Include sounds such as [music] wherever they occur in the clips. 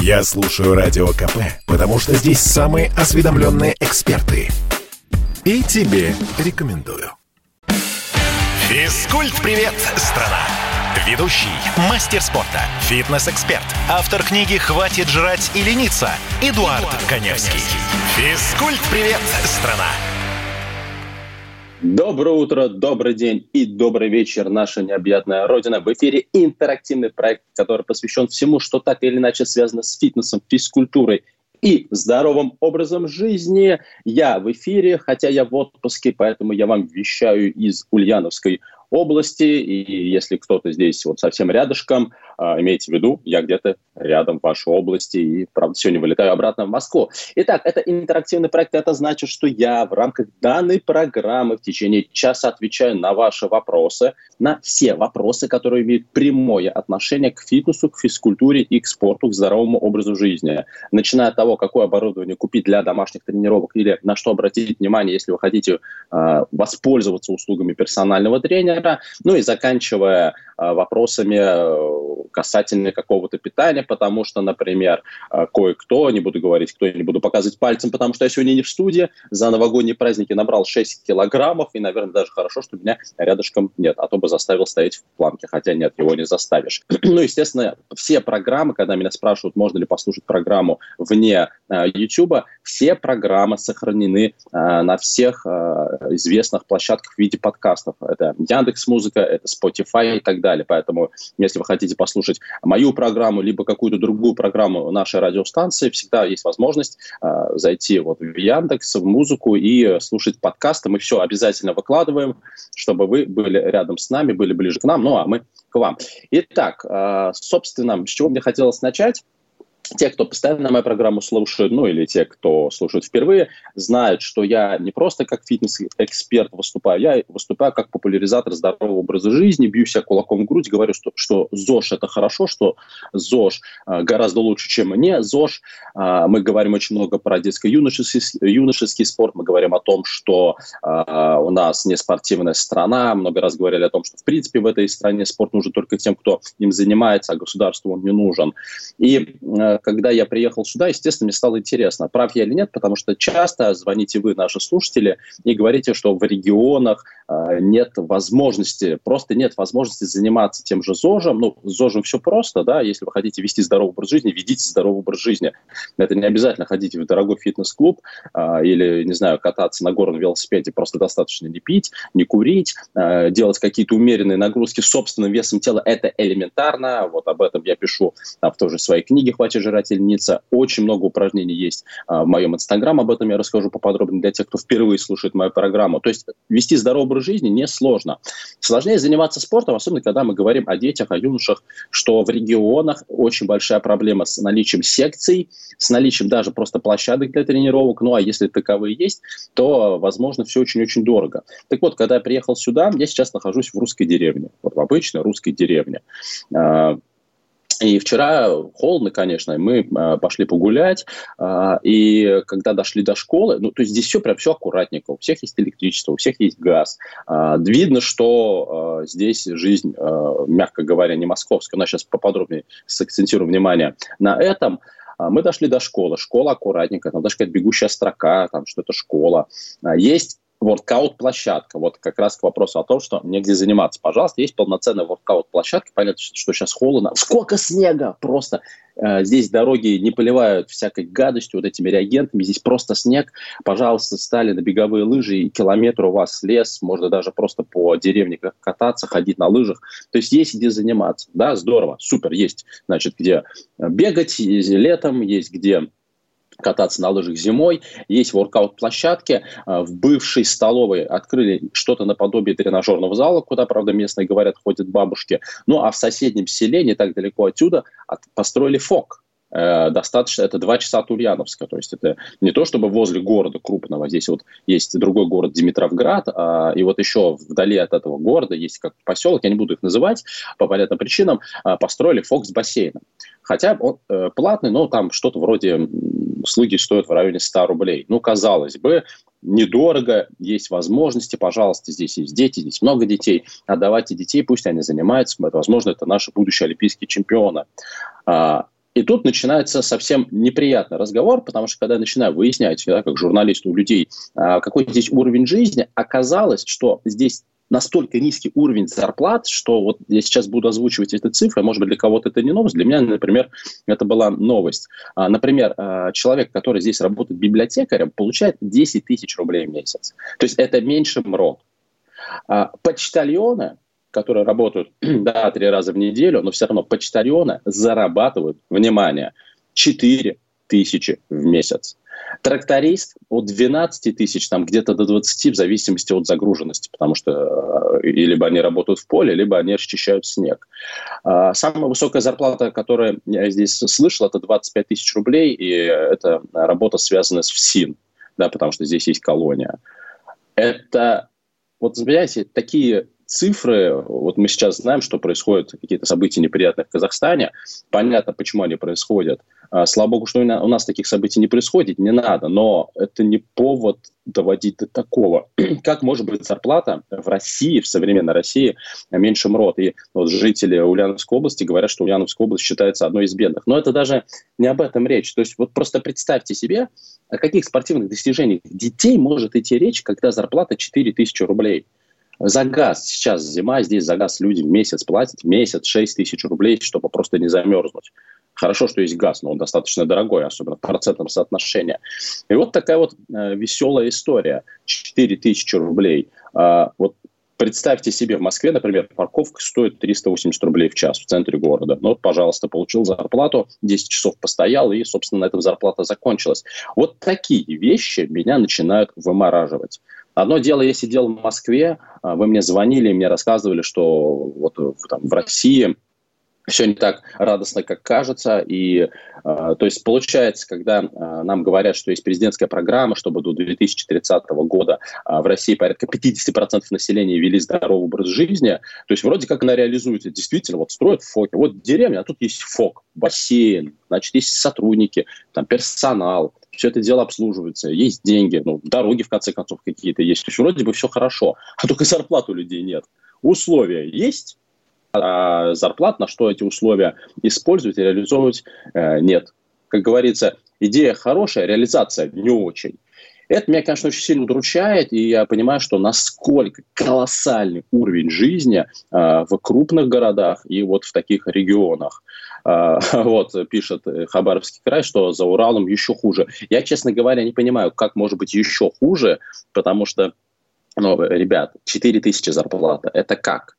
Я слушаю Радио КП, потому что здесь самые осведомленные эксперты. И тебе рекомендую. Физкульт-привет, страна! Ведущий, мастер спорта, фитнес-эксперт, автор книги «Хватит жрать и лениться» Эдуард, Эдуард Коневский. Физкульт-привет, страна! Доброе утро, добрый день и добрый вечер, наша необъятная Родина. В эфире интерактивный проект, который посвящен всему, что так или иначе связано с фитнесом, физкультурой и здоровым образом жизни. Я в эфире, хотя я в отпуске, поэтому я вам вещаю из Ульяновской области. И если кто-то здесь вот совсем рядышком, имейте в виду, я где-то рядом в вашей области и, правда, сегодня вылетаю обратно в Москву. Итак, это интерактивный проект. Это значит, что я в рамках данной программы в течение часа отвечаю на ваши вопросы, на все вопросы, которые имеют прямое отношение к фитнесу, к физкультуре и к спорту, к здоровому образу жизни. Начиная от того, какое оборудование купить для домашних тренировок или на что обратить внимание, если вы хотите э, воспользоваться услугами персонального тренера, ну и заканчивая э, вопросами э, касательно какого-то питания, потому что, например, э, кое-кто, не буду говорить, кто, не буду показывать пальцем, потому что я сегодня не в студии, за новогодние праздники набрал 6 килограммов, и, наверное, даже хорошо, что меня рядышком нет, а то бы заставил стоять в планке, хотя нет, его не заставишь. [clears throat] ну, естественно, все программы, когда меня спрашивают, можно ли послушать программу вне э, YouTube, все программы сохранены э, на всех э, известных площадках в виде подкастов. Это Яндекс Музыка, это Spotify и так далее. Поэтому, если вы хотите послушать послушать мою программу, либо какую-то другую программу нашей радиостанции, всегда есть возможность э, зайти вот в Яндекс, в музыку и слушать подкасты. Мы все обязательно выкладываем, чтобы вы были рядом с нами, были ближе к нам, ну а мы к вам. Итак, э, собственно, с чего мне хотелось начать? Те, кто постоянно мою программу слушают, ну или те, кто слушают впервые, знают, что я не просто как фитнес-эксперт выступаю, я выступаю как популяризатор здорового образа жизни, бью себя кулаком в грудь, говорю, что, что ЗОЖ это хорошо, что ЗОЖ э, гораздо лучше, чем не ЗОЖ. Э, мы говорим очень много про детско-юношеский юношеский спорт, мы говорим о том, что э, у нас не спортивная страна, много раз говорили о том, что в принципе в этой стране спорт нужен только тем, кто им занимается, а государству он не нужен. И когда я приехал сюда, естественно, мне стало интересно, прав я или нет, потому что часто звоните вы, наши слушатели, и говорите, что в регионах э, нет возможности, просто нет возможности заниматься тем же ЗОЖем. Ну, с ЗОЖем все просто, да, если вы хотите вести здоровый образ жизни, ведите здоровый образ жизни. Это не обязательно ходить в дорогой фитнес-клуб э, или, не знаю, кататься на горном велосипеде, просто достаточно не пить, не курить, э, делать какие-то умеренные нагрузки собственным весом тела, это элементарно, вот об этом я пишу а, в той же своей книге «Хватит жирательница». Очень много упражнений есть а, в моем инстаграм, об этом я расскажу поподробнее для тех, кто впервые слушает мою программу. То есть вести здоровый образ жизни несложно. Сложнее заниматься спортом, особенно когда мы говорим о детях, о юношах, что в регионах очень большая проблема с наличием секций, с наличием даже просто площадок для тренировок. Ну а если таковые есть, то, возможно, все очень-очень дорого. Так вот, когда я приехал сюда, я сейчас нахожусь в русской деревне, вот в обычной русской деревне. А, и вчера холодно, конечно, мы э, пошли погулять, э, и когда дошли до школы, ну, то есть здесь все прям все аккуратненько, у всех есть электричество, у всех есть газ. Э, видно, что здесь жизнь, мягко говоря, не московская. Нас сейчас поподробнее сакцентирую внимание на этом. Мы дошли до школы, школа аккуратненькая, там даже какая-то бегущая строка, там что-то школа. Есть воркаут-площадка. Вот как раз к вопросу о том, что негде заниматься. Пожалуйста, есть полноценная воркаут-площадка. Понятно, что сейчас холодно. Сколько снега! Просто э, здесь дороги не поливают всякой гадостью, вот этими реагентами. Здесь просто снег. Пожалуйста, стали на беговые лыжи, и километр у вас лес. Можно даже просто по деревне кататься, ходить на лыжах. То есть есть где заниматься. Да, здорово, супер, есть, значит, где бегать летом, есть где кататься на лыжах зимой. Есть воркаут-площадки. А, в бывшей столовой открыли что-то наподобие тренажерного зала, куда, правда, местные говорят, ходят бабушки. Ну, а в соседнем селе, не так далеко отсюда, построили ФОК э, достаточно, это два часа от Ульяновска, то есть это не то чтобы возле города крупного, здесь вот есть другой город Димитровград, а, и вот еще вдали от этого города есть как поселок, я не буду их называть по понятным причинам, а, построили Фокс бассейном. Хотя он э, платный, но там что-то вроде услуги стоят в районе 100 рублей. Ну, казалось бы, недорого, есть возможности, пожалуйста, здесь есть дети, здесь много детей, отдавайте детей, пусть они занимаются, возможно, это наши будущие олимпийские чемпионы. А, И тут начинается совсем неприятный разговор, потому что когда я начинаю выяснять, да, как журналист у людей, а, какой здесь уровень жизни, оказалось, что здесь настолько низкий уровень зарплат, что вот я сейчас буду озвучивать эти цифры, может быть, для кого-то это не новость, для меня, например, это была новость. А, например, а, человек, который здесь работает библиотекарем, получает 10 тысяч рублей в месяц. То есть это меньше МРОД. Почтальоны, которые работают, [clears throat] да, три раза в неделю, но все равно почтальоны зарабатывают, внимание, 4 тысячи в месяц. Тракторист от 12 тысяч, там где-то до 20, в зависимости от загруженности, потому что э, либо они работают в поле, либо они расчищают снег. А, самая высокая зарплата, которую я здесь слышал, это 25 тысяч рублей, и это работа связана с ФСИН, да, потому что здесь есть колония. Это, вот, понимаете, такие цифры, вот мы сейчас знаем, что происходят какие-то события неприятные в Казахстане, понятно, почему они происходят. А, слава богу, что у нас таких событий не происходит, не надо, но это не повод доводить до такого. [clears throat] Как может быть зарплата в России, в современной России, меньше МРОД? И вот жители Ульяновской области говорят, что Ульяновская область считается одной из бедных. Но это даже не об этом речь. То есть вот просто представьте себе, о каких спортивных достижениях детей может идти речь, когда зарплата 4 тысячи рублей – за газ сейчас зима, здесь за газ люди месяц платят, месяц 6 тысяч рублей, чтобы просто не замерзнуть. Хорошо, что есть газ, но он достаточно дорогой, особенно в процентном соотношении. И вот такая вот э, веселая история. 4 тысячи рублей. Э, вот представьте себе, в Москве, например, парковка стоит 380 рублей в час в центре города. Ну, пожалуйста, получил зарплату, 10 часов постоял, и, собственно, на этом зарплата закончилась. Вот такие вещи меня начинают вымораживать. Одно дело, я сидел в Москве, а, вы мне звонили, мне рассказывали, что вот там, в России все не так радостно, как кажется. И, э, то есть, получается, когда э, нам говорят, что есть президентская программа, чтобы до 2030 года э, в России порядка 50% населения вели здоровый образ жизни, то есть, вроде как она реализуется. Действительно, вот строят ФОКи. Вот деревня, а тут есть ФОК, бассейн, значит, есть сотрудники, там персонал, все это дело обслуживается, есть деньги, ну, дороги, в конце концов, какие-то есть. То есть, вроде бы все хорошо, а только зарплат у людей нет. Условия есть, а зарплат, на что эти условия использовать и реализовывать, э, нет. Как говорится, идея хорошая, реализация не очень. Это меня, конечно, очень сильно удручает, и я понимаю, что насколько колоссальный уровень жизни э, в крупных городах и вот в таких регионах. [laughs] Э, вот, пишет Хабаровский край, что за Уралом еще хуже. Я, честно говоря, не понимаю, как может быть еще хуже, потому что, ну, ребят, 4 тысячи зарплата, это как?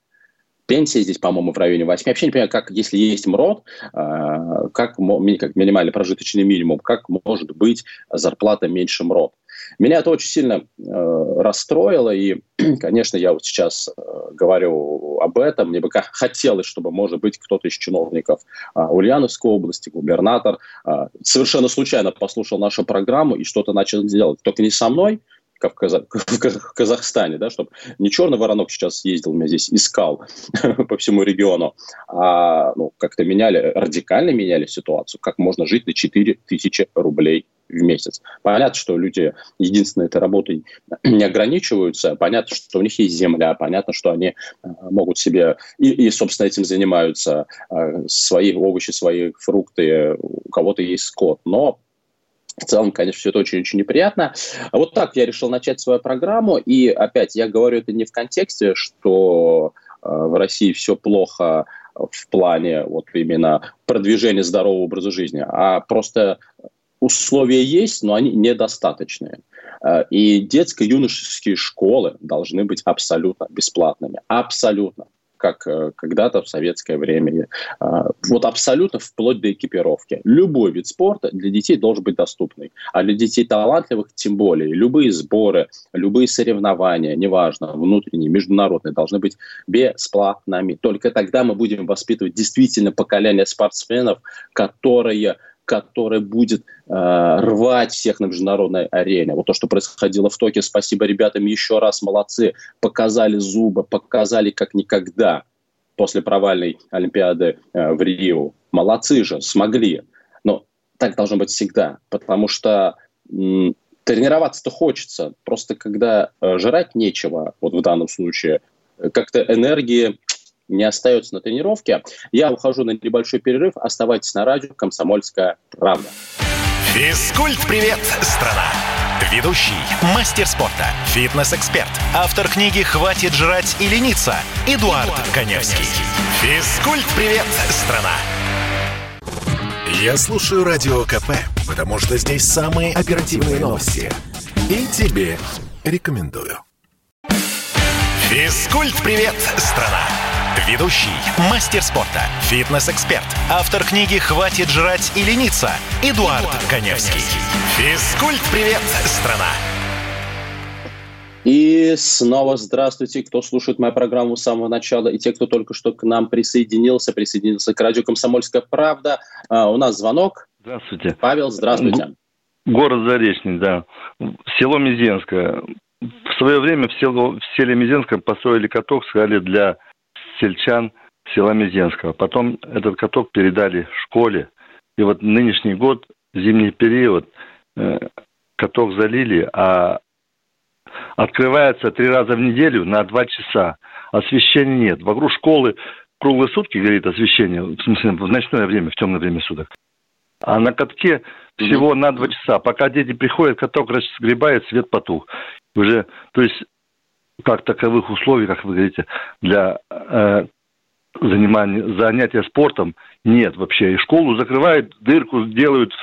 Пенсия здесь, по-моему, в районе 8. Я вообще не понимаю, как, если есть МРОД, а, как, как минимальный прожиточный минимум, как может быть зарплата меньше МРОД. Меня это очень сильно э, расстроило, и, [clears throat] конечно, я вот сейчас э, говорю об этом. Мне бы хотелось, чтобы, может быть, кто-то из чиновников э, Ульяновской области, губернатор, э, совершенно случайно послушал нашу программу и что-то начал делать. Только не со мной, как в, Казах, [laughs] в Казахстане, да, чтобы не черный воронок сейчас ездил, меня здесь искал [laughs] по всему региону, а ну, как-то меняли, радикально меняли ситуацию, как можно жить на 4 тысячи рублей в месяц. Понятно, что люди единственной этой работой [clears throat] не ограничиваются, понятно, что у них есть земля, понятно, что они э, могут себе и, и собственно, этим занимаются, э, свои овощи, свои фрукты, у кого-то есть скот, но в целом, конечно, все это очень-очень неприятно. Вот так я решил начать свою программу. И опять, я говорю это не в контексте, что э, в России все плохо в плане вот именно продвижения здорового образа жизни, а просто условия есть, но они недостаточные. Э, и детско-юношеские школы должны быть абсолютно бесплатными. Абсолютно как э, когда-то в советское время. А, вот абсолютно вплоть до экипировки. Любой вид спорта для детей должен быть доступный. А для детей талантливых тем более. Любые сборы, любые соревнования, неважно, внутренние, международные, должны быть бесплатными. Только тогда мы будем воспитывать действительно поколение спортсменов, которые который будет э, рвать всех на международной арене. Вот то, что происходило в Токио, спасибо ребятам еще раз, молодцы, показали зубы, показали как никогда после провальной Олимпиады э, в Рио. Молодцы же, смогли. Но так должно быть всегда, потому что м, тренироваться-то хочется. Просто когда э, жрать нечего, вот в данном случае, как-то энергии не остается на тренировке. Я ухожу на небольшой перерыв. Оставайтесь на радио «Комсомольская правда». Физкульт-привет, страна! Ведущий, мастер спорта, фитнес-эксперт, автор книги «Хватит жрать и лениться» Эдуард, Эдуард Коневский. Физкульт-привет, страна! Я слушаю Радио КП, потому что здесь самые оперативные новости. И тебе рекомендую. Физкульт-привет, страна! Ведущий, мастер спорта, фитнес-эксперт, автор книги «Хватит жрать и лениться» Эдуард, Эдуард Коневский. Физкульт-привет, страна! И снова здравствуйте, кто слушает мою программу с самого начала, и те, кто только что к нам присоединился, присоединился к радио «Комсомольская правда». А, у нас звонок. Здравствуйте. Павел, здравствуйте. Город Заречный, да. Село Мизенское. В свое время в, село, в селе Мизенское построили каток, сказали, для сельчан села Мизенского. Потом этот каток передали школе. И вот нынешний год, зимний период, э, каток залили, а открывается три раза в неделю на два часа. Освещения нет. Вокруг школы круглые сутки горит освещение, в смысле в ночное время, в темное время суток. А на катке всего на два часа. Пока дети приходят, каток разгребает, свет потух. Уже, то есть, как таковых условий, как вы говорите, для э, занимания, занятия спортом нет вообще. И школу закрывают, дырку делают,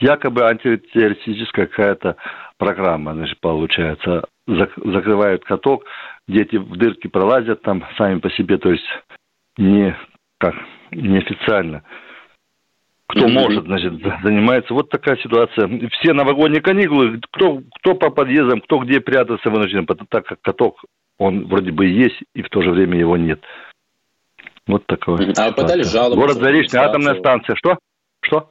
якобы антитеррористическая какая-то программа, значит, получается. закрывают каток, дети в дырки пролазят там сами по себе, то есть не как неофициально. Кто mm-hmm. может, значит, занимается. Вот такая ситуация. Все новогодние каникулы, кто, кто по подъездам, кто где прятаться вынужден, так как каток, он вроде бы есть, и в то же время его нет. Вот такое. А вы пытались жаловаться? Город Заречный, атомная станция. Что? Что?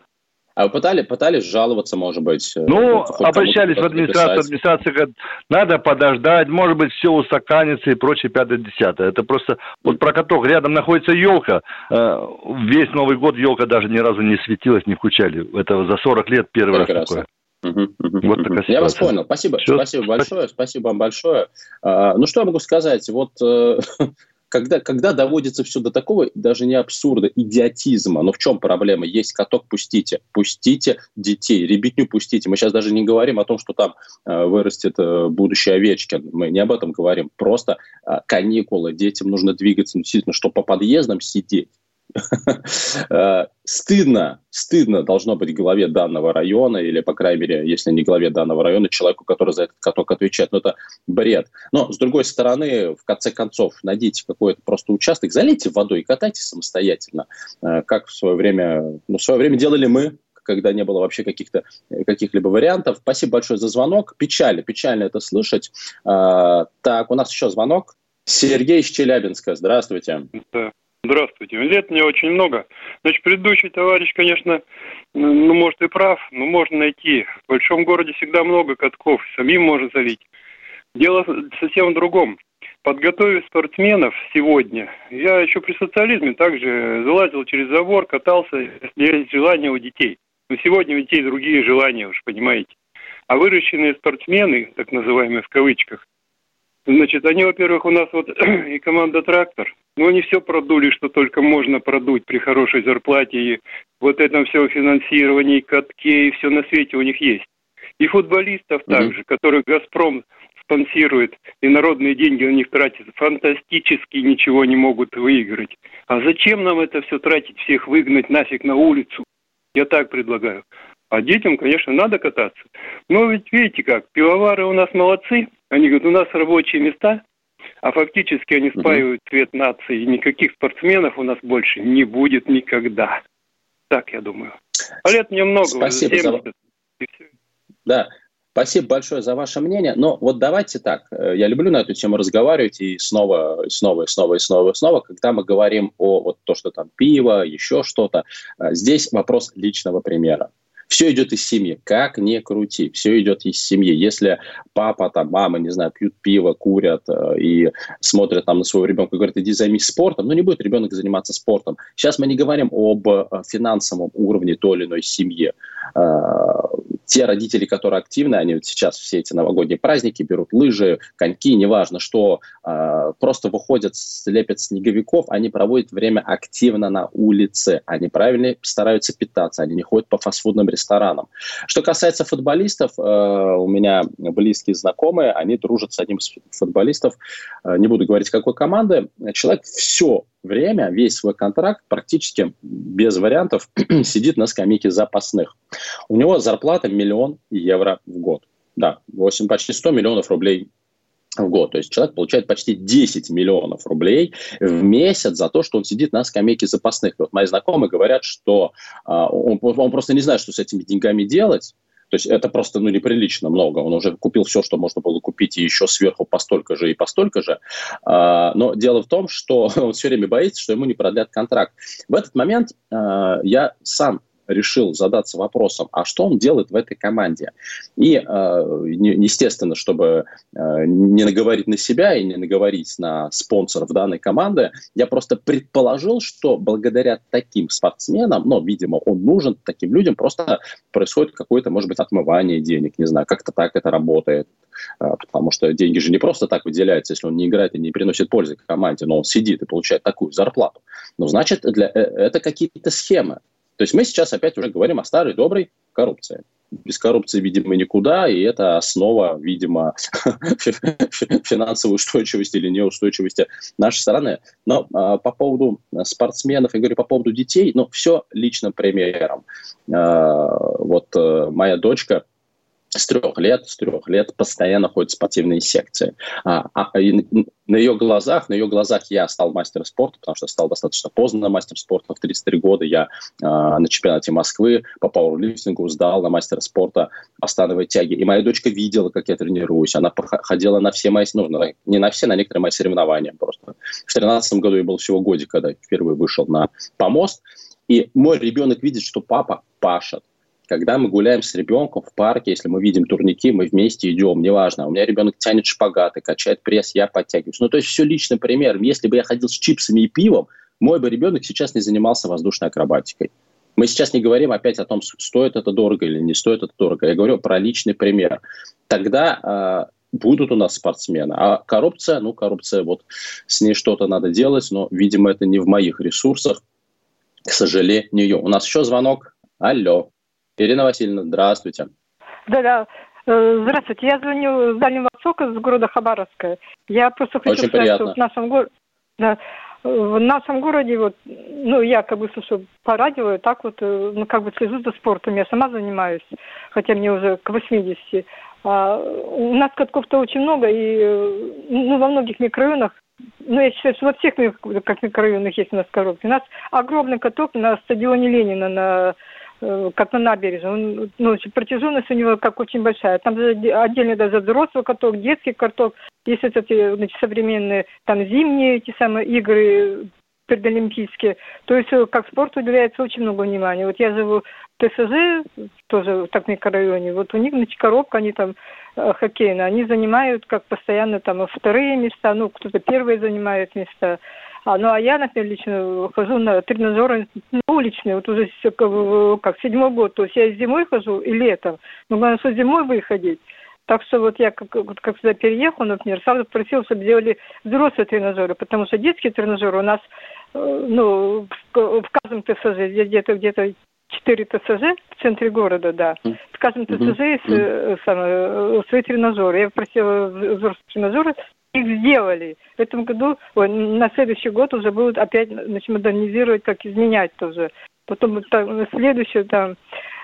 А вы пытались, пытались жаловаться, может быть? Э, ну, обращались в администрацию, администрация говорит, надо подождать, может быть, все устаканится и прочее, пятое, десятое. Это просто, вот про каток, рядом находится елка, э, весь Новый год елка даже ни разу не светилась, не включали. Это за 40 лет первый Прекрасно. раз такое. Угу, угу, вот такая Я вас понял. Спасибо. Все. Спасибо большое. Спасибо вам большое. А, ну, что я могу сказать? Вот э, [laughs] когда, когда доводится все до такого, даже не абсурда, идиотизма, но в чем проблема? Есть каток, пустите, пустите детей, ребятню пустите. Мы сейчас даже не говорим о том, что там э, вырастет э, будущий Овечкин, мы не об этом говорим. Просто э, каникулы, детям нужно двигаться, ну, действительно, что по подъездам сидеть, [laughs] стыдно, стыдно должно быть главе данного района, или, по крайней мере, если не главе данного района, человеку, который за этот каток отвечает. Но это бред. Но, с другой стороны, в конце концов, найдите какой-то просто участок, залейте водой и катайтесь самостоятельно, э, как в свое время, ну, в свое время делали мы, когда не было вообще каких-то каких-либо вариантов. Спасибо большое за звонок. Печально, печально это слышать. Так, у нас еще звонок. Сергей из Челябинска. Здравствуйте. Да. Здравствуйте. Лет мне очень много. Значит, предыдущий товарищ, конечно, ну, может и прав, но можно найти. В большом городе всегда много катков, самим можно залить. Дело совсем в другом. Подготовив спортсменов сегодня, я еще при социализме также залазил через забор, катался, если есть желание у детей. Но сегодня у детей другие желания, уж понимаете. А выращенные спортсмены, так называемые в кавычках, Значит, они, во-первых, у нас вот [clears throat] и команда «Трактор», но они все продули, что только можно продуть при хорошей зарплате, и вот это все финансирование, и катке, и все на свете у них есть. И футболистов mm-hmm. также, которых «Газпром» спонсирует, и народные деньги на них тратят, фантастически ничего не могут выиграть. А зачем нам это все тратить, всех выгнать нафиг на улицу? Я так предлагаю. А детям, конечно, надо кататься. Но ведь видите как, пивовары у нас молодцы. Они говорят, у нас рабочие места, а фактически они спаивают цвет нации, и никаких спортсменов у нас больше не будет никогда. Так я думаю. А лет мне много. Спасибо 70, за... Да, Спасибо большое за ваше мнение. Но вот давайте так. Э, я люблю на эту тему разговаривать и снова, и снова, и снова, и снова, и снова, когда мы говорим о вот то, что там пиво, еще что-то. Э, здесь вопрос личного примера. Все идет из семьи. Как не крути, все идет из семьи. Если папа, там, мама, не знаю, пьют пиво, курят э, и смотрят там на своего ребенка и говорят, иди займись спортом, ну не будет ребенок заниматься спортом. Сейчас мы не говорим об э, финансовом уровне той или иной семьи. Э, те родители, которые активны, они вот сейчас все эти новогодние праздники берут лыжи, коньки, неважно что, э, просто выходят, слепят снеговиков, они проводят время активно на улице, они правильно стараются питаться, они не ходят по фастфудным ресторанам. Что касается футболистов, э, у меня близкие знакомые, они дружат с одним из футболистов, э, не буду говорить какой команды, человек все время, весь свой контракт практически без вариантов [clears throat] сидит на скамейке запасных. У него зарплата миллион евро в год. Да, 8, почти 100 миллионов рублей в год. То есть человек получает почти 10 миллионов рублей в месяц за то, что он сидит на скамейке запасных. И вот мои знакомые говорят, что э, он, он просто не знает, что с этими деньгами делать, то есть это просто ну, неприлично много. Он уже купил все, что можно было купить, и еще сверху постолько же и постолько же. А, но дело в том, что [laughs] он все время боится, что ему не продлят контракт. В этот момент а, я сам решил задаться вопросом, а что он делает в этой команде? И, э, естественно, чтобы э, не наговорить на себя и не наговорить на спонсоров данной команды, я просто предположил, что благодаря таким спортсменам, ну, видимо, он нужен таким людям, просто происходит какое-то, может быть, отмывание денег, не знаю, как-то так это работает э, потому что деньги же не просто так выделяются, если он не играет и не приносит пользы команде, но он сидит и получает такую зарплату. Ну, значит, для, это какие-то схемы. То есть мы сейчас опять уже говорим о старой доброй коррупции. Без коррупции, видимо, никуда, и это основа, видимо, [laughs] финансовой устойчивости или неустойчивости нашей страны. Но а, по поводу спортсменов, я говорю, по поводу детей, ну, все личным примером. А, вот а, моя дочка, с трех лет, с трех лет постоянно ходит в спортивные секции. А, а, на ее глазах, на ее глазах я стал мастером спорта, потому что стал достаточно поздно мастером спорта. В 33 года я а, на чемпионате Москвы по пауэрлифтингу сдал на мастера спорта по становой тяге. И моя дочка видела, как я тренируюсь. Она ходила на все мои, ну, не на все, на некоторые мои соревнования просто. В 2013 году я был всего годик, когда впервые вышел на помост. И мой ребенок видит, что папа пашет когда мы гуляем с ребенком в парке, если мы видим турники, мы вместе идем, неважно. У меня ребенок тянет шпагаты, качает пресс, я подтягиваюсь. Ну, то есть все личный пример. Если бы я ходил с чипсами и пивом, мой бы ребенок сейчас не занимался воздушной акробатикой. Мы сейчас не говорим опять о том, стоит это дорого или не стоит это дорого. Я говорю про личный пример. Тогда э, будут у нас спортсмены. А коррупция, ну, коррупция, вот с ней что-то надо делать, но, видимо, это не в моих ресурсах, к сожалению. У нас еще звонок. Алло. Ирина Васильевна, здравствуйте. Да-да. Э, здравствуйте, я звоню с Дальнего Востока, с города Хабаровска. Я просто хочу Очень сказать, приятно. что в нашем городе... Да, в нашем городе, вот, ну, я как бы слушаю по радио, так вот, э, ну, как бы слежу за спортом. Я сама занимаюсь, хотя мне уже к 80. А, у нас катков-то очень много, и э, ну, во многих микрорайонах ну, я считаю, что во всех как микрорайонах есть у нас коробки. У нас огромный каток на стадионе Ленина на как на набережной. Он, ну, протяженность у него как очень большая. Там отдельно даже взрослый каток, детский каток. Есть вот эти значит, современные там зимние эти самые игры предолимпийские. То есть э, как спорт уделяется очень много внимания. Вот я живу в ТСЖ, тоже в так микрорайоне. Вот у них значит, коробка, они там э, хоккейные, они занимают как постоянно там вторые места, ну кто-то первые занимает места. А, ну, а я, например, лично хожу на тренажеры уличные, вот уже как седьмой год. То есть я зимой хожу и летом. Но главное, что зимой выходить. Так что вот я как, вот как сюда переехал, например, сразу просил, чтобы делали взрослые тренажеры, потому что детские тренажеры у нас, э, ну, в, в каждом ТСЖ, где-то где-то 4 ТСЖ в центре города, да. В каждом ТСЖ есть mm-hmm. самое, свои тренажеры. Я просила взрослые тренажеры их сделали. В этом году, ой, на следующий год уже будут опять значит, модернизировать, как изменять тоже. Потом там, следующее там,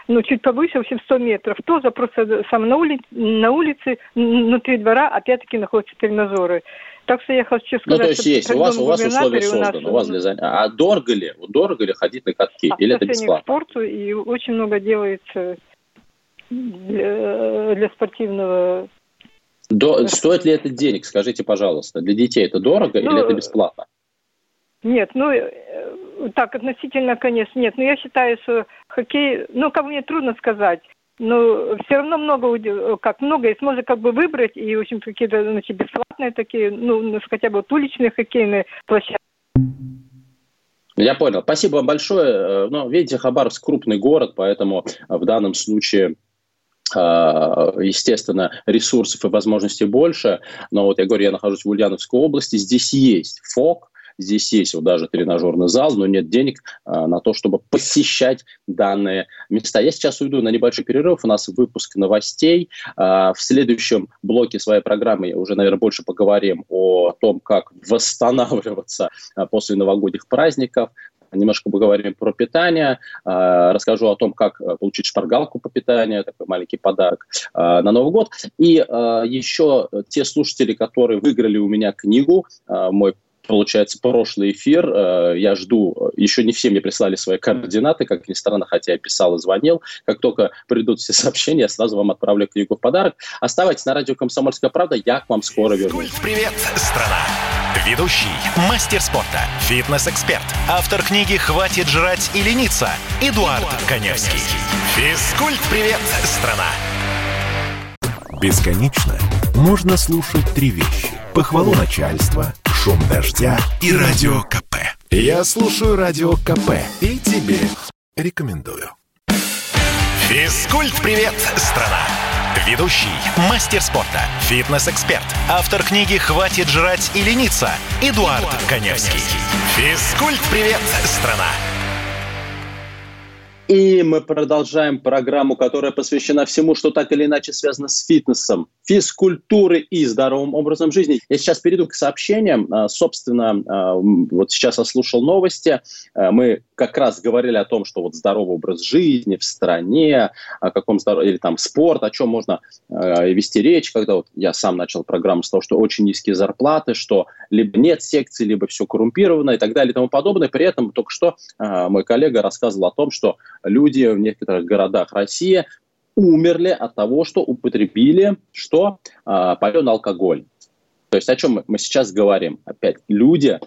ну, чуть повыше, в общем, 100 метров. Тоже просто сам на, ули... на улице, внутри двора, опять-таки находятся тренажеры. Так что я хочу сказать... Ну, то есть есть, у вас, у вас условия созданы, у вас для занятия. А дорого ли? Дорого ли ходить на катки? А, Или это бесплатно? к спорту, и очень много делается для, для спортивного до, стоит ли это денег, скажите, пожалуйста? Для детей это дорого ну, или это бесплатно? Нет, ну, э, так, относительно, конечно, нет. Но я считаю, что хоккей, ну, как мне трудно сказать. Но все равно много, как много, есть можно как бы выбрать, и, в общем, какие-то, значит, бесплатные такие, ну, хотя бы вот уличные хоккейные площадки. Я понял. Спасибо вам большое. Э, ну, видите, Хабаровск крупный город, поэтому в данном случае естественно, ресурсов и возможностей больше, но вот я говорю, я нахожусь в Ульяновской области, здесь есть ФОК, Здесь есть вот даже тренажерный зал, но нет денег а, на то, чтобы посещать данные места. Я сейчас уйду на небольшой перерыв. У нас выпуск новостей. А, в следующем блоке своей программы уже, наверное, больше поговорим о том, как восстанавливаться после новогодних праздников, немножко поговорим про питание, а, расскажу о том, как получить шпаргалку по питанию, такой маленький подарок а, на Новый год. И еще те слушатели, которые выиграли у меня книгу, мой получается, прошлый эфир. Э, я жду, еще не все мне прислали свои координаты, как ни странно, хотя я писал и звонил. Как только придут все сообщения, я сразу вам отправлю книгу в подарок. Оставайтесь на радио «Комсомольская правда», я к вам скоро вернусь. Привет, страна! Ведущий, мастер спорта, фитнес-эксперт, автор книги «Хватит жрать и лениться» Эдуард, Эдуард Коневский. Физкульт-привет, страна! Бесконечно можно слушать три вещи. Похвалу начальства, шум дождя и радио КП. Я слушаю радио КП и тебе рекомендую. Физкульт-привет, страна! Ведущий, мастер спорта, фитнес-эксперт, автор книги «Хватит жрать и лениться» Эдуард, Эдуард Коневский. Физкульт-привет, страна! И мы продолжаем программу, которая посвящена всему, что так или иначе связано с фитнесом, физкультурой и здоровым образом жизни. Я сейчас перейду к сообщениям. А, собственно, а, вот сейчас я слушал новости. А, мы как раз говорили о том, что вот здоровый образ жизни в стране, о каком здоровье, или там спорт, о чем можно вести речь, когда вот я сам начал программу с того, что очень низкие зарплаты, что либо нет секций, либо все коррумпировано и так далее и тому подобное. При этом только что мой коллега рассказывал о том, что люди в некоторых городах России умерли от того, что употребили что? А, паленый алкоголь. То есть о чем мы сейчас говорим? Опять, люди,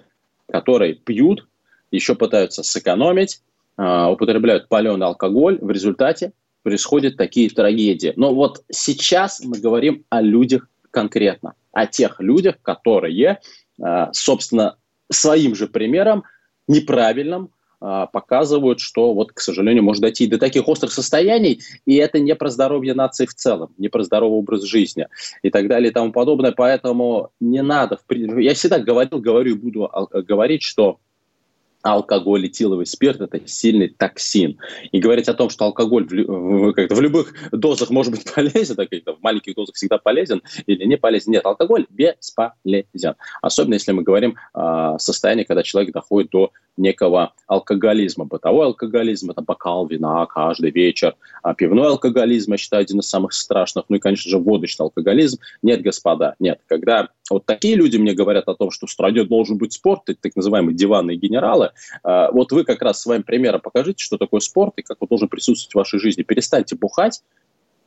которые пьют, еще пытаются сэкономить, а, употребляют паленый алкоголь, в результате происходят такие трагедии. Но вот сейчас мы говорим о людях конкретно, о тех людях, которые, а, собственно, своим же примером, неправильным, показывают, что вот, к сожалению, может дойти до таких острых состояний, и это не про здоровье нации в целом, не про здоровый образ жизни и так далее и тому подобное. Поэтому не надо, я всегда говорил, говорю и буду говорить, что алкоголь, этиловый спирт – это сильный токсин. И говорить о том, что алкоголь в, в, как в любых дозах может быть [laughs] полезен, так, в маленьких дозах всегда полезен или не полезен. Нет, алкоголь бесполезен. Особенно если мы говорим о состоянии, когда человек доходит до некого алкоголизма. Бытовой алкоголизм – это бокал вина каждый вечер. А пивной алкоголизм, я считаю, один из самых страшных. Ну и, конечно же, водочный алкоголизм. Нет, господа, нет. Когда вот такие люди мне говорят о том, что в стране должен быть спорт, так называемые диванные генералы, а, вот вы как раз своим примером покажите, что такое спорт и как он должен присутствовать в вашей жизни. Перестаньте бухать,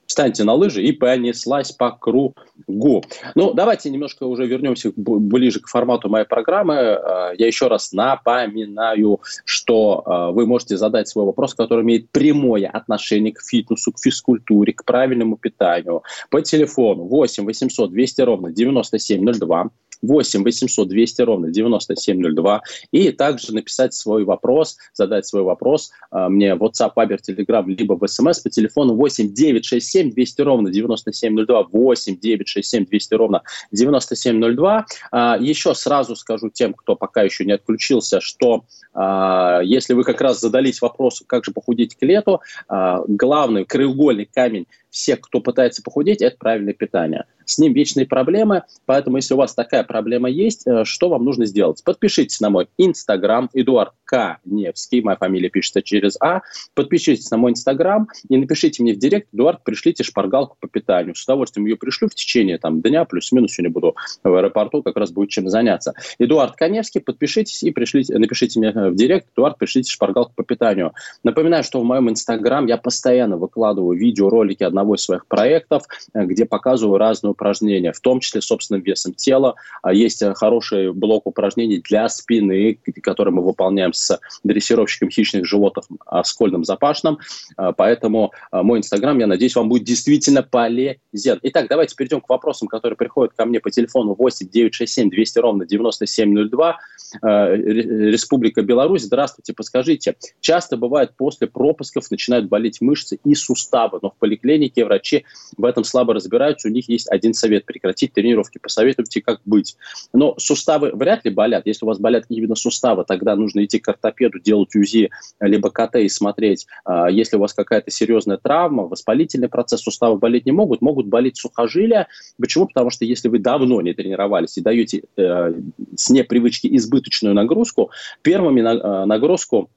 встаньте на лыжи и понеслась по кругу. Ну, давайте немножко уже вернемся ближе к формату моей программы. А, я еще раз напоминаю, что а, вы можете задать свой вопрос, который имеет прямое отношение к фитнесу, к физкультуре, к правильному питанию. По телефону 8 800 200 ровно 9702. 8 800 200 ровно 9702. И также написать свой вопрос, задать свой вопрос а, мне в WhatsApp, Viber, Telegram, либо в SMS по телефону 8 967 200 ровно 9702. 8 967 200 ровно 9702. А, еще сразу скажу тем, кто пока еще не отключился, что а, если вы как раз задались вопросом, как же похудеть к лету, главный краеугольный камень всех, кто пытается похудеть, это правильное питание. С ним вечные проблемы, поэтому если у вас такая проблема есть, э, что вам нужно сделать? Подпишитесь на мой Инстаграм, Эдуард К. Невский, моя фамилия пишется через А. Подпишитесь на мой Инстаграм и напишите мне в директ, Эдуард, пришлите шпаргалку по питанию. С удовольствием ее пришлю в течение там, дня, плюс-минус, сегодня буду в аэропорту, как раз будет чем заняться. Эдуард Коневский, подпишитесь и пришлите, напишите мне в директ, Эдуард, пришлите шпаргалку по питанию. Напоминаю, что в моем Инстаграм я постоянно выкладываю видеоролики одного одного из своих проектов, э, где показываю разные упражнения, в том числе собственным весом тела. А есть э, хороший блок упражнений для спины, который мы выполняем с дрессировщиком хищных животных Аскольдом Запашным. А, поэтому а, мой инстаграм, я надеюсь, вам будет действительно полезен. Итак, давайте перейдем к вопросам, которые приходят ко мне по телефону 8 967 200 ровно 9702. Э, Республика Беларусь. Здравствуйте, подскажите, часто бывает после пропусков начинают болеть мышцы и суставы, но в поликлинике некие врачи в этом слабо разбираются, у них есть один совет – прекратить тренировки. Посоветуйте, как быть. Но суставы вряд ли болят. Если у вас болят именно суставы, тогда нужно идти к ортопеду, делать УЗИ, либо КТ и смотреть. А, если у вас какая-то серьезная травма, воспалительный процесс, суставы болеть не могут, могут болеть сухожилия. Почему? Потому что если вы давно не тренировались и даете э, с непривычки избыточную нагрузку, первыми на, э, нагрузку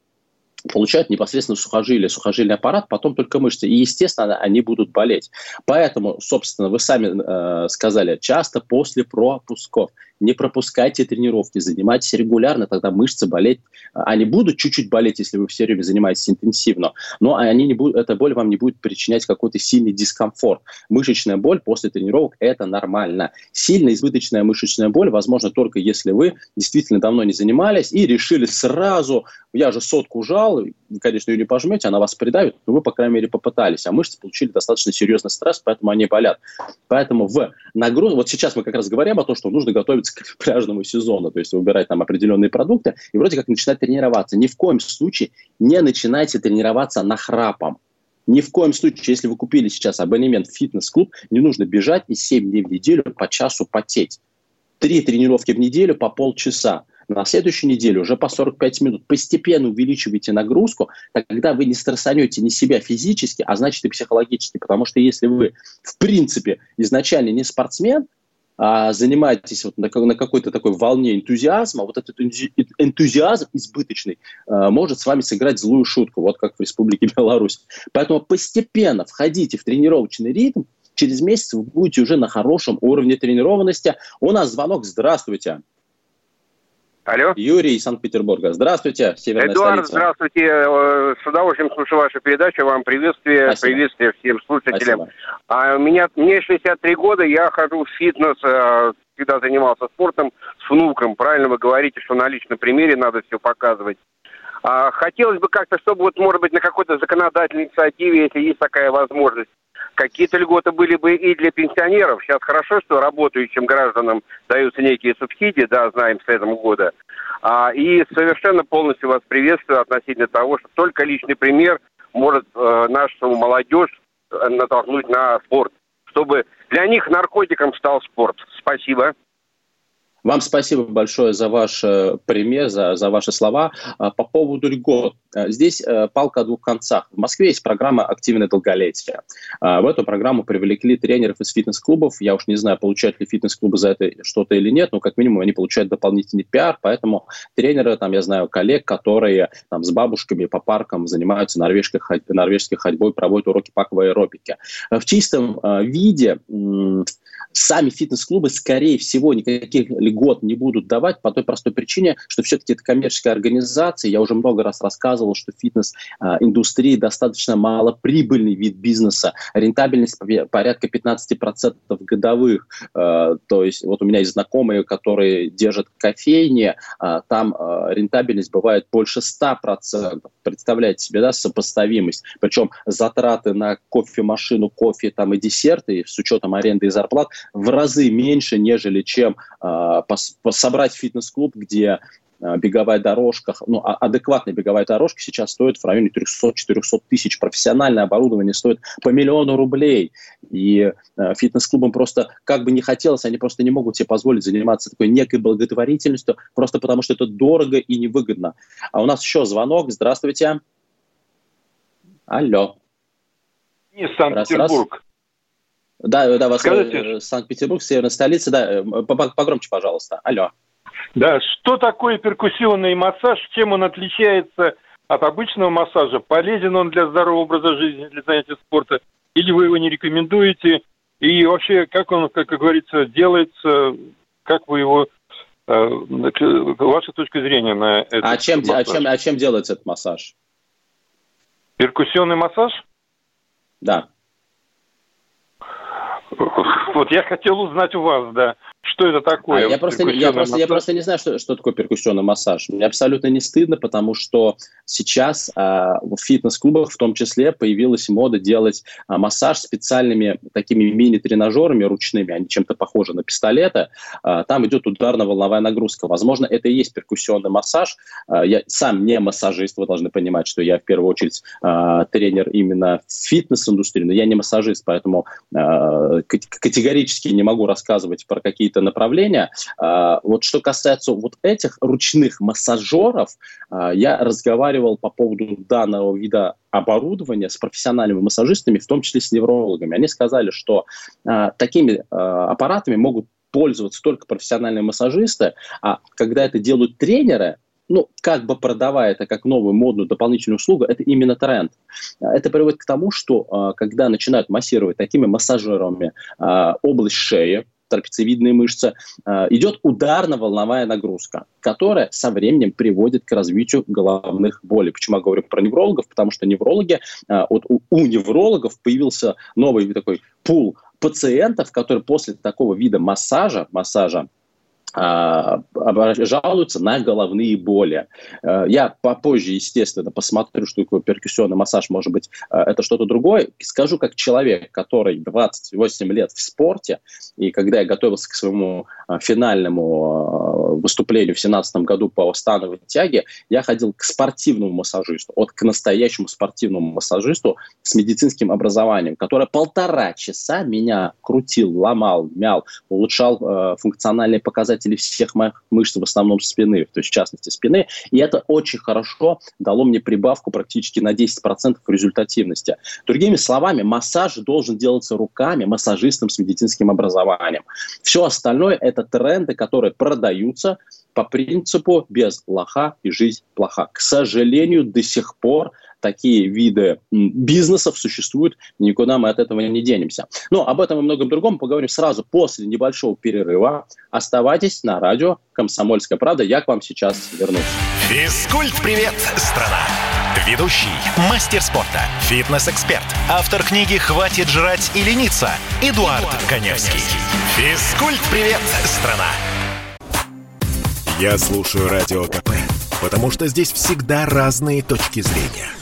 получают непосредственно сухожилие, сухожильный аппарат, потом только мышцы. И, естественно, они будут болеть. Поэтому, собственно, вы сами э, сказали, часто после пропусков не пропускайте тренировки, занимайтесь регулярно, тогда мышцы болеть, они будут чуть-чуть болеть, если вы все время занимаетесь интенсивно, но они не будут, эта боль вам не будет причинять какой-то сильный дискомфорт. Мышечная боль после тренировок – это нормально. Сильная избыточная мышечная боль возможно только если вы действительно давно не занимались и решили сразу, я же сотку жал, конечно, ее не пожмете, она вас придавит, но вы, по крайней мере, попытались, а мышцы получили достаточно серьезный стресс, поэтому они болят. Поэтому в нагрузку, вот сейчас мы как раз говорим о том, что нужно готовиться к [laughs] пляжному сезону, то есть выбирать там определенные продукты и вроде как начинать тренироваться. Ни в коем случае не начинайте тренироваться на храпом. Ни в коем случае, если вы купили сейчас абонемент в фитнес-клуб, не нужно бежать и 7 дней в неделю по часу потеть. Три тренировки в неделю по полчаса. На следующей неделе уже по 45 минут. Постепенно увеличивайте нагрузку, тогда вы не стрессанете не себя физически, а значит и психологически. Потому что если вы, в принципе, изначально не спортсмен, а, занимаетесь вот на, на какой-то такой волне энтузиазма, вот этот энтузиазм избыточный а, может с вами сыграть злую шутку, вот как в Республике [laughs] Беларусь. Поэтому постепенно входите в тренировочный ритм, через месяц вы будете уже на хорошем уровне тренированности. У нас звонок. Здравствуйте. Алло. Юрий из Санкт-Петербурга. Здравствуйте, северная Эдуард, столица. здравствуйте. Э, с удовольствием слушаю вашу передачу. Вам приветствие. Спасибо. Приветствие всем слушателям. Спасибо. А у меня, мне 63 года, я хожу в фитнес, э, всегда занимался спортом с внуком. Правильно вы говорите, что на личном примере надо все показывать. А, хотелось бы как-то, чтобы вот, может быть, на какой-то законодательной инициативе, если есть такая возможность, какие-то льготы были бы и для пенсионеров. Сейчас хорошо, что работающим гражданам даются некие субсидии, да, знаем с этого года. А, и совершенно полностью вас приветствую относительно того, что только личный пример может э, нашу молодежь э, натолкнуть на спорт, чтобы для них наркотиком стал спорт. Спасибо. Вам спасибо большое за ваш э, пример, за, за ваши слова. А, по поводу льгот. А, здесь э, палка о двух концах. В Москве есть программа «Активное долголетие». А, в эту программу привлекли тренеров из фитнес-клубов. Я уж не знаю, получают ли фитнес-клубы за это что-то или нет, но как минимум они получают дополнительный пиар, поэтому тренеры, там, я знаю коллег, которые там, с бабушками по паркам занимаются норвежской, норвежской ходьбой, проводят уроки паковой аэробики. В чистом виде сами фитнес-клубы, скорее всего, никаких льгот не будут давать по той простой причине, что все-таки это коммерческая организация. Я уже много раз рассказывал, что фитнес-индустрия достаточно малоприбыльный вид бизнеса. Рентабельность порядка 15% годовых. Э, то есть вот у меня есть знакомые, которые держат кофейни, э, там рентабельность бывает больше 100%. Представляете себе, да, сопоставимость. Причем затраты на кофемашину, кофе там и десерты с учетом аренды и зарплат в разы меньше, нежели чем пос, собрать фитнес-клуб, где а, беговая дорожка, ну, а, адекватная беговая дорожка сейчас стоит в районе 300-400 тысяч. Профессиональное оборудование стоит по миллиону рублей. И э, фитнес-клубам просто, как бы не хотелось, они просто не могут себе позволить заниматься такой некой благотворительностью, просто потому что это дорого и невыгодно. А у нас еще звонок. Здравствуйте. Алло. Не Санкт-Петербург. Да, да, вас Скажите, э, Санкт-Петербург, северная столица. Да, э, погромче, пожалуйста. Алло. Да, что такое перкуссионный массаж, чем он отличается от обычного массажа? Полезен он для здорового образа жизни, для занятия спорта? Или вы его не рекомендуете? И вообще, как он, как, как говорится, делается, как вы его э, ваша точка зрения на это? А чем, а, чем, а чем делается этот массаж? Перкуссионный массаж? Да. Вот я хотел узнать у вас, да. Что это такое? А я, просто, я, просто, я просто не знаю, что, что такое перкуссионный массаж. Мне абсолютно не стыдно, потому что сейчас а, в фитнес-клубах в том числе появилась мода делать а, массаж специальными такими мини-тренажерами ручными, они чем-то похожи на пистолеты. А, там идет ударно-волновая нагрузка. Возможно, это и есть перкуссионный массаж. А, я сам не массажист, вы должны понимать, что я в первую очередь а, тренер именно фитнес-индустрии, но я не массажист, поэтому а, категорически не могу рассказывать про какие-то направления. А, вот что касается вот этих ручных массажеров, а, я разговаривал по поводу данного вида оборудования с профессиональными массажистами, в том числе с неврологами. Они сказали, что а, такими аппаратами могут пользоваться только профессиональные массажисты, а когда это делают тренеры, ну, как бы продавая это как новую модную дополнительную услугу, это именно тренд. Это приводит к тому, что когда начинают массировать такими массажерами область шеи, трапециевидные мышцы, э, идет ударно-волновая нагрузка, которая со временем приводит к развитию головных болей. Почему я говорю про неврологов? Потому что неврологи, э, вот у, неврологов появился новый такой пул пациентов, которые после такого вида массажа, массажа жалуются на головные боли. Э, я попозже, естественно, посмотрю, что такое перкуссионный массаж, может быть, э, это что-то другое. Скажу как человек, который 28 лет в спорте, и когда я готовился к своему э, финальному выступлению в 2017 году по становой тяге, я ходил к спортивному массажисту, вот к настоящему спортивному массажисту с медицинским образованием, который полтора часа меня крутил, ломал, мял, улучшал функциональные показатели показатели всех моих мышц, в основном спины, то есть в частности спины. И это очень хорошо дало мне прибавку практически на 10% результативности. Другими словами, массаж должен делаться руками, массажистом с медицинским образованием. Все остальное – это тренды, которые продаются по принципу «без лоха и жизнь плоха». К сожалению, до сих пор такие виды бизнесов существуют, никуда мы от этого не денемся. Но об этом и многом другом поговорим сразу после небольшого перерыва. Оставайтесь на радио «Комсомольская правда». Я к вам сейчас вернусь. Физкульт-привет, страна! Ведущий, мастер спорта, фитнес-эксперт, автор книги «Хватит жрать и лениться» Эдуард, Эдуард Коневский. Физкульт-привет, страна! Я слушаю Радио КП, потому что здесь всегда разные точки зрения –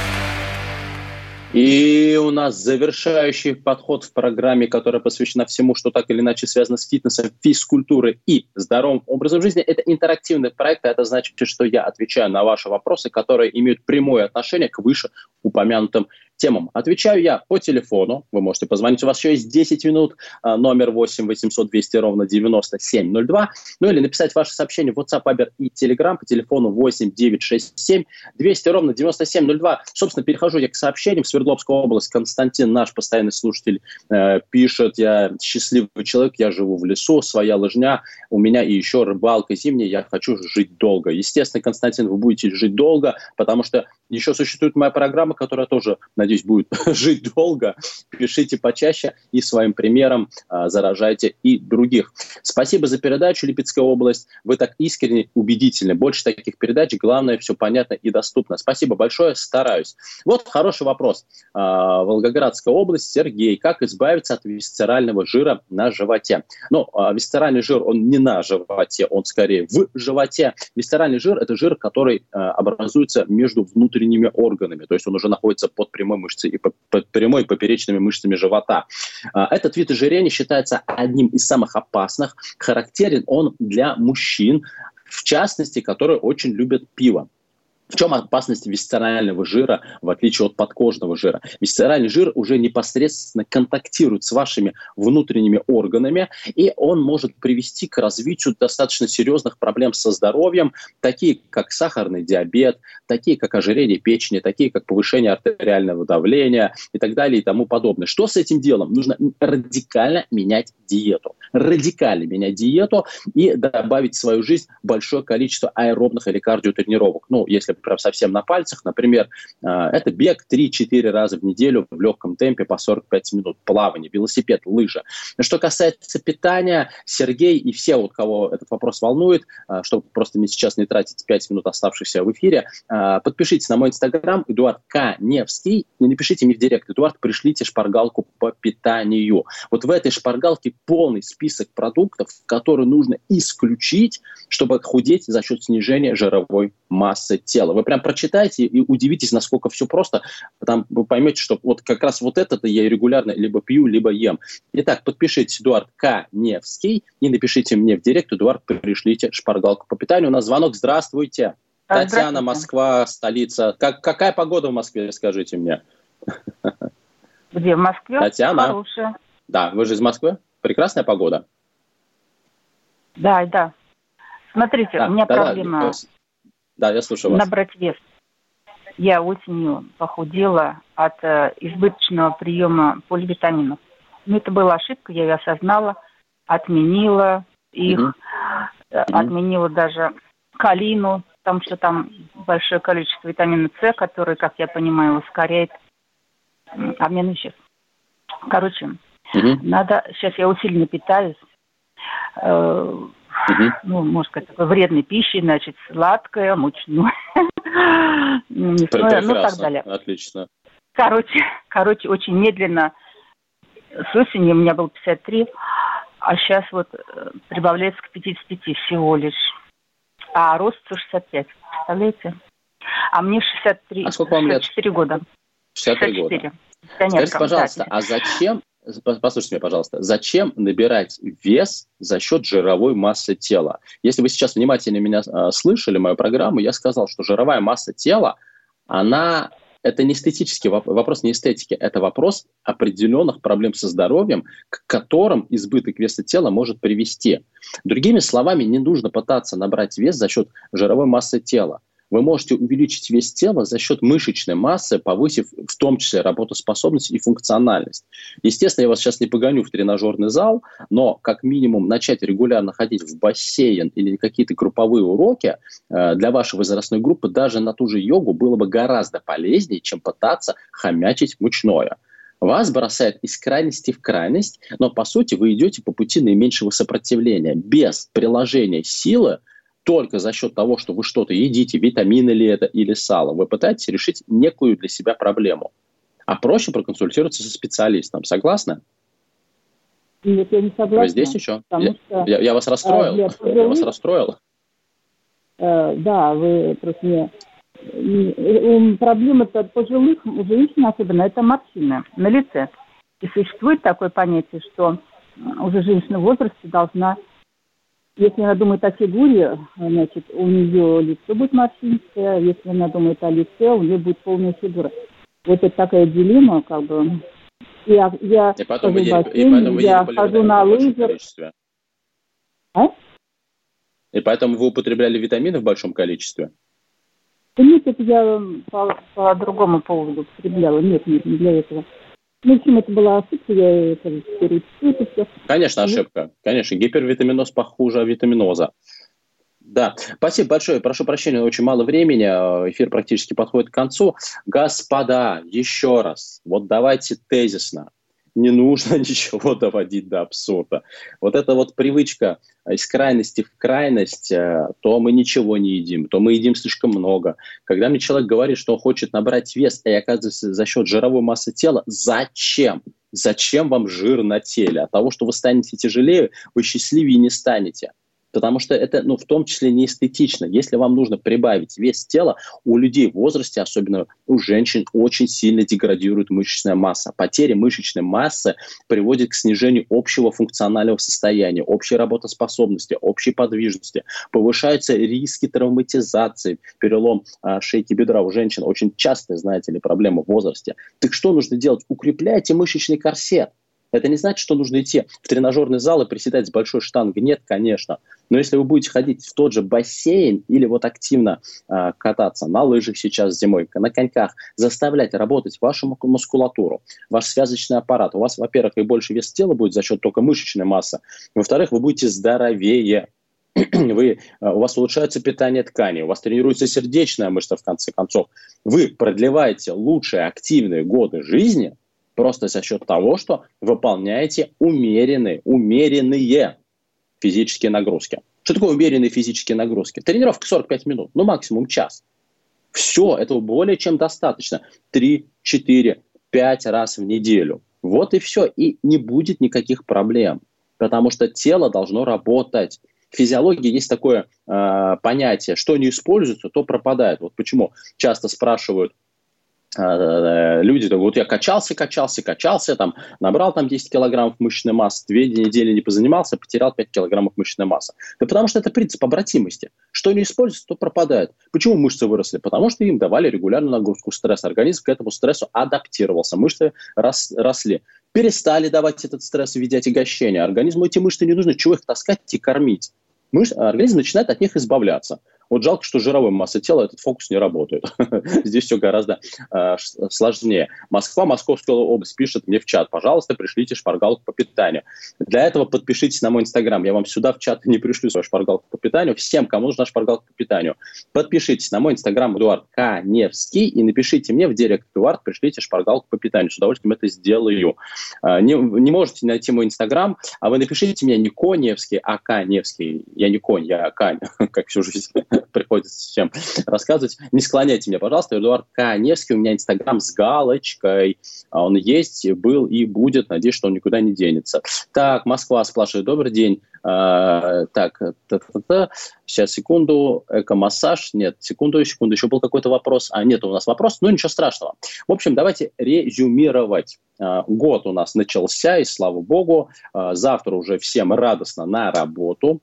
И у нас завершающий подход в программе, которая посвящена всему, что так или иначе связано с фитнесом, физкультурой и здоровым образом жизни. Это интерактивный проект, а это значит, что я отвечаю на ваши вопросы, которые имеют прямое отношение к выше упомянутым темам. Отвечаю я по телефону. Вы можете позвонить. У вас еще есть 10 минут. А, номер 8 800 200 ровно 9702. Ну или написать ваше сообщение в WhatsApp, Viber и Telegram по телефону 8 967 200 ровно 9702. Собственно, перехожу я к сообщениям. Свердловская область. Константин, наш постоянный слушатель, э, пишет. Я счастливый человек, я живу в лесу, своя лыжня. У меня и еще рыбалка зимняя. Я хочу жить долго. Естественно, Константин, вы будете жить долго, потому что еще существует моя программа, которая тоже, надеюсь, будет [laughs] жить долго. Пишите почаще и своим примером а, заражайте и других. Спасибо за передачу, Липецкая область. Вы так искренне, убедительны. Больше таких передач. Главное, все понятно и доступно. Спасибо большое, стараюсь. Вот хороший вопрос. А, Волгоградская область, Сергей. Как избавиться от висцерального жира на животе? Ну, а, висцеральный жир, он не на животе, он скорее в животе. Висцеральный жир – это жир, который образуется между внутренними органами, то есть он уже находится под прямой мышцей и под прямой поперечными мышцами живота. А, этот вид ожирения считается одним из самых опасных. Характерен он для мужчин, в частности, которые очень любят пиво. В чем опасность висцерального жира, в отличие от подкожного жира? Висцеральный жир уже непосредственно контактирует с вашими внутренними органами, и он может привести к развитию достаточно серьезных проблем со здоровьем, такие как сахарный диабет, такие как ожирение печени, такие как повышение артериального давления и так далее и тому подобное. Что с этим делом? Нужно радикально менять диету. Радикально менять диету и добавить в свою жизнь большое количество аэробных или кардиотренировок. Ну, если прям совсем на пальцах, например, а, это бег 3-4 раза в неделю в легком темпе по 45 минут, плавание, велосипед, лыжа. Что касается питания, Сергей и все, у кого этот вопрос волнует, а, чтобы просто мне сейчас не тратить 5 минут оставшихся в эфире, подпишитесь на мой инстаграм Эдуард К. Невский, не напишите мне в директ, Эдуард, пришлите шпаргалку по питанию. Вот в этой шпаргалке полный список продуктов, которые нужно исключить, чтобы худеть за счет снижения жировой массы тела. Вы прям прочитайте и удивитесь, насколько все просто. Там вы поймете, что вот как раз вот это-то я регулярно либо пью, либо ем. Итак, подпишитесь Эдуард К. Невский и напишите мне в директ, Эдуард, пришлите шпаргалку по питанию. У нас звонок. Здравствуйте. Татьяна, Москва, столица. Как, какая погода в Москве, скажите мне? Где, в Москве? Татьяна. Хорошая. Да, вы же из Москвы? Прекрасная погода. Да, да. Смотрите, да, у меня да, проблема. Да, да, я слушаю вас. Набрать вес. Я осенью похудела от э, избыточного приема поливитаминов. Но это была ошибка, я ее осознала, отменила их, угу. отменила даже калину, потому что там большое количество витамина С, который, как я понимаю, ускоряет обмен веществ. Короче, угу. надо, сейчас я усиленно питаюсь, э, угу. ну, можно сказать, такой вредной пищей, значит, сладкое, мучное, [laughs] мясное, ну, так далее. Отлично. Короче, короче, очень медленно. С осени у меня было 53, а сейчас вот э, прибавляется к 55 всего лишь. А рост 165, представляете? А мне 63, а сколько вам лет? 64 года. 63 года. Скажите, пожалуйста, а зачем, послушайте меня, пожалуйста, зачем набирать вес за счет жировой массы тела? Если вы сейчас внимательно меня э, слышали, мою программу, я сказал, что жировая масса тела, она это не эстетический вопрос, вопрос не эстетики, это вопрос определенных проблем со здоровьем, к которым избыток веса тела может привести. Другими словами, не нужно пытаться набрать вес за счет жировой массы тела вы можете увеличить вес тела за счет мышечной массы, повысив в том числе работоспособность и функциональность. Естественно, я вас сейчас не погоню в тренажерный зал, но как минимум начать регулярно ходить в бассейн или какие-то групповые уроки э, для вашей возрастной группы даже на ту же йогу было бы гораздо полезнее, чем пытаться хомячить мучное вас бросает из крайности в крайность, но по сути вы идете по пути наименьшего сопротивления. Без приложения силы только за счет того, что вы что-то едите, витамины ли это или сало, вы пытаетесь решить некую для себя проблему. А проще проконсультироваться со специалистом. Согласны? Нет, я не согласна. Вы здесь еще? Я, что, я, я вас расстроил? Я, [laughs] я вас расстроил? Э, да, вы просто не... Проблема-то пожилых женщин особенно, это морщины на лице. И существует такое понятие, что уже женщина в возрасте должна если она думает о фигуре, значит, у нее лицо будет морщинистое, если она думает о лице, у нее будет полная фигура. Вот это такая дилемма, как бы. Я, я и потом хожу в бассейн, я хожу на лыжах. А? И поэтому вы употребляли витамины в большом количестве? Да нет, это я по, по другому поводу употребляла. Нет, нет, не для этого. Ну, в общем, это была ошибка, я это это все. Конечно, ошибка. Конечно, гипервитаминоз похуже витаминоза. Да, спасибо большое. Прошу прощения, очень мало времени. Эфир практически подходит к концу. Господа, еще раз, вот давайте тезисно не нужно [laughs] ничего доводить до абсурда. Вот эта вот привычка из крайности в крайность, э, то мы ничего не едим, то мы едим слишком много. Когда мне человек говорит, что он хочет набрать вес, и оказывается за счет жировой массы тела, зачем? Зачем вам жир на теле? От того, что вы станете тяжелее, вы счастливее не станете потому что это, ну, в том числе не эстетично. Если вам нужно прибавить вес тела, у людей в возрасте, особенно у женщин, очень сильно деградирует мышечная масса. Потеря мышечной массы приводит к снижению общего функционального состояния, общей работоспособности, общей подвижности. Повышаются риски травматизации, перелом а, шейки бедра у женщин. Очень частая, знаете ли, проблема в возрасте. Так что нужно делать? Укрепляйте мышечный корсет. Это не значит, что нужно идти в тренажерный зал и приседать с большой штангой. Нет, конечно. Но если вы будете ходить в тот же бассейн или вот активно э, кататься на лыжах сейчас зимой, на коньках, заставлять работать вашу мускулатуру, ваш связочный аппарат, у вас, во-первых, и больше вес тела будет за счет только мышечной массы, во-вторых, вы будете здоровее. [clears throat] вы, у вас улучшается питание тканей, у вас тренируется сердечная мышца, в конце концов. Вы продлеваете лучшие активные годы жизни просто за счет того, что выполняете умеренные, умеренные физические нагрузки. Что такое умеренные физические нагрузки? Тренировка 45 минут, ну максимум час. Все, этого более чем достаточно. 3, 4, 5 раз в неделю. Вот и все. И не будет никаких проблем. Потому что тело должно работать. В физиологии есть такое э, понятие, что не используется, то пропадает. Вот почему часто спрашивают, Э, люди, вот я качался, качался, качался, там, набрал там 10 килограммов мышечной массы, две недели не позанимался, потерял 5 килограммов мышечной массы. Да потому что это принцип обратимости. Что не используется, то пропадает. Почему мышцы выросли? Потому что им давали регулярную нагрузку стресса. Организм к этому стрессу адаптировался, мышцы рос, росли. Перестали давать этот стресс в виде отягощения. Организму эти мышцы не нужны. Чего их таскать и кормить? Мыш... Организм начинает от них избавляться. Вот жалко, что жировой массы тела этот фокус не работает. [laughs] Здесь все гораздо э, сложнее. Москва, Московская область пишет мне в чат, пожалуйста, пришлите шпаргалку по питанию. Для этого подпишитесь на мой инстаграм. Я вам сюда в чат не пришлю свою шпаргалку по питанию. Всем, кому нужна шпаргалка по питанию, подпишитесь на мой инстаграм Эдуард Каневский и напишите мне в директ, Эдуард, пришлите шпаргалку по питанию. С удовольствием это сделаю. Э, не, не можете найти мой инстаграм, а вы напишите мне не Коневский, а Каневский. Я не конь, я Кань, [laughs] как всю жизнь. Приходится чем рассказывать. Не склоняйте меня, пожалуйста. Эдуард Каневский, у меня инстаграм с галочкой. А он есть, был и будет. Надеюсь, что он никуда не денется. Так, Москва спрашивает. Добрый день. А, так, та -та -та. сейчас, секунду. Эко-массаж. Нет, секунду, секунду. Еще был какой-то вопрос. А, нет, у нас вопрос. Ну, ничего страшного. В общем, давайте резюмировать. А, год у нас начался, и слава богу, а, завтра уже всем радостно на работу.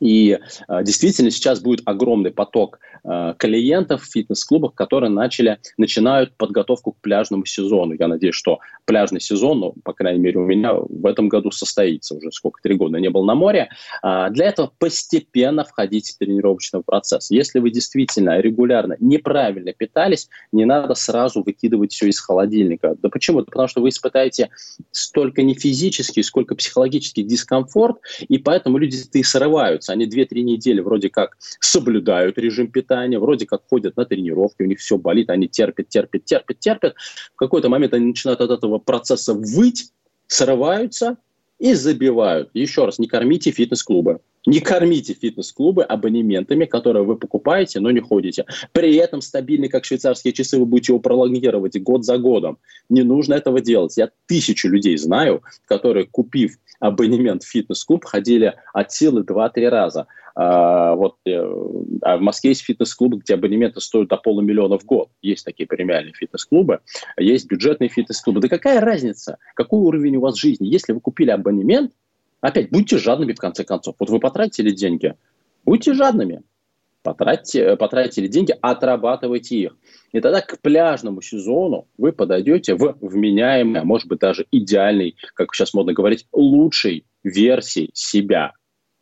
И э, действительно сейчас будет огромный поток э, клиентов в фитнес-клубах, которые начали, начинают подготовку к пляжному сезону. Я надеюсь, что пляжный сезон, ну, по крайней мере, у меня в этом году состоится. Уже сколько, три года не был на море. А для этого постепенно входить в тренировочный процесс. Если вы действительно регулярно неправильно питались, не надо сразу выкидывать все из холодильника. Да почему? Потому что вы испытаете столько не физический, сколько психологический дискомфорт, и поэтому люди-то и срываются занимаются. Они 2-3 недели вроде как соблюдают режим питания, вроде как ходят на тренировки, у них все болит, они терпят, терпят, терпят, терпят. В какой-то момент они начинают от этого процесса выть, срываются и забивают. Еще раз, не кормите фитнес-клубы. Не кормите фитнес-клубы абонементами, которые вы покупаете, но не ходите. При этом стабильный, как швейцарские часы, вы будете его пролонгировать год за годом. Не нужно этого делать. Я тысячу людей знаю, которые, купив абонемент в фитнес-клуб, ходили от силы 2-3 раза. А, вот, э, а в Москве есть фитнес-клубы, где абонементы стоят до полумиллиона в год. Есть такие премиальные фитнес-клубы, есть бюджетные фитнес-клубы. Да какая разница, какой уровень у вас жизни? Если вы купили абонемент, опять, будьте жадными в конце концов. Вот вы потратили деньги, будьте жадными. Потратьте, потратили деньги, отрабатывайте их. И тогда к пляжному сезону вы подойдете в вменяемый, а может быть даже идеальный, как сейчас модно говорить, лучшей версии себя.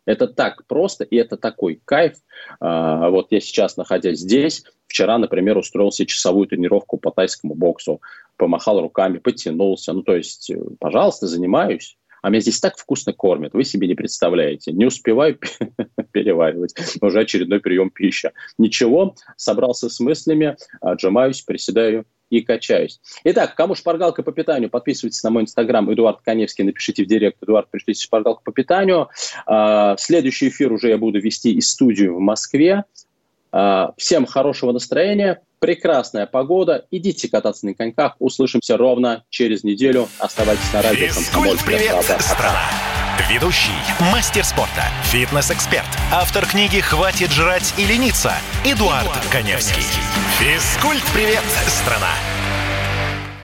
Это так просто, и это такой кайф. А, вот я сейчас, находясь здесь, вчера, например, устроил себе часовую тренировку по тайскому боксу, помахал руками, потянулся. Ну, то есть, э, пожалуйста, занимаюсь а меня здесь так вкусно кормят, вы себе не представляете. Не успеваю [laughs] переваривать, уже очередной прием пищи. Ничего, собрался с мыслями, отжимаюсь, приседаю и качаюсь. Итак, кому шпаргалка по питанию, подписывайтесь на мой инстаграм Эдуард Коневский, напишите в директ Эдуард, пришлите шпаргалку по питанию. А, следующий эфир уже я буду вести из студии в Москве. А, всем хорошего настроения, прекрасная погода. Идите кататься на коньках. Услышимся ровно через неделю. Оставайтесь на радио. Физкульт, привет, страна! Ведущий, мастер спорта, фитнес-эксперт, автор книги «Хватит жрать и лениться» Эдуард, Эдуард Коневский. Коневский. Физкульт, привет, страна!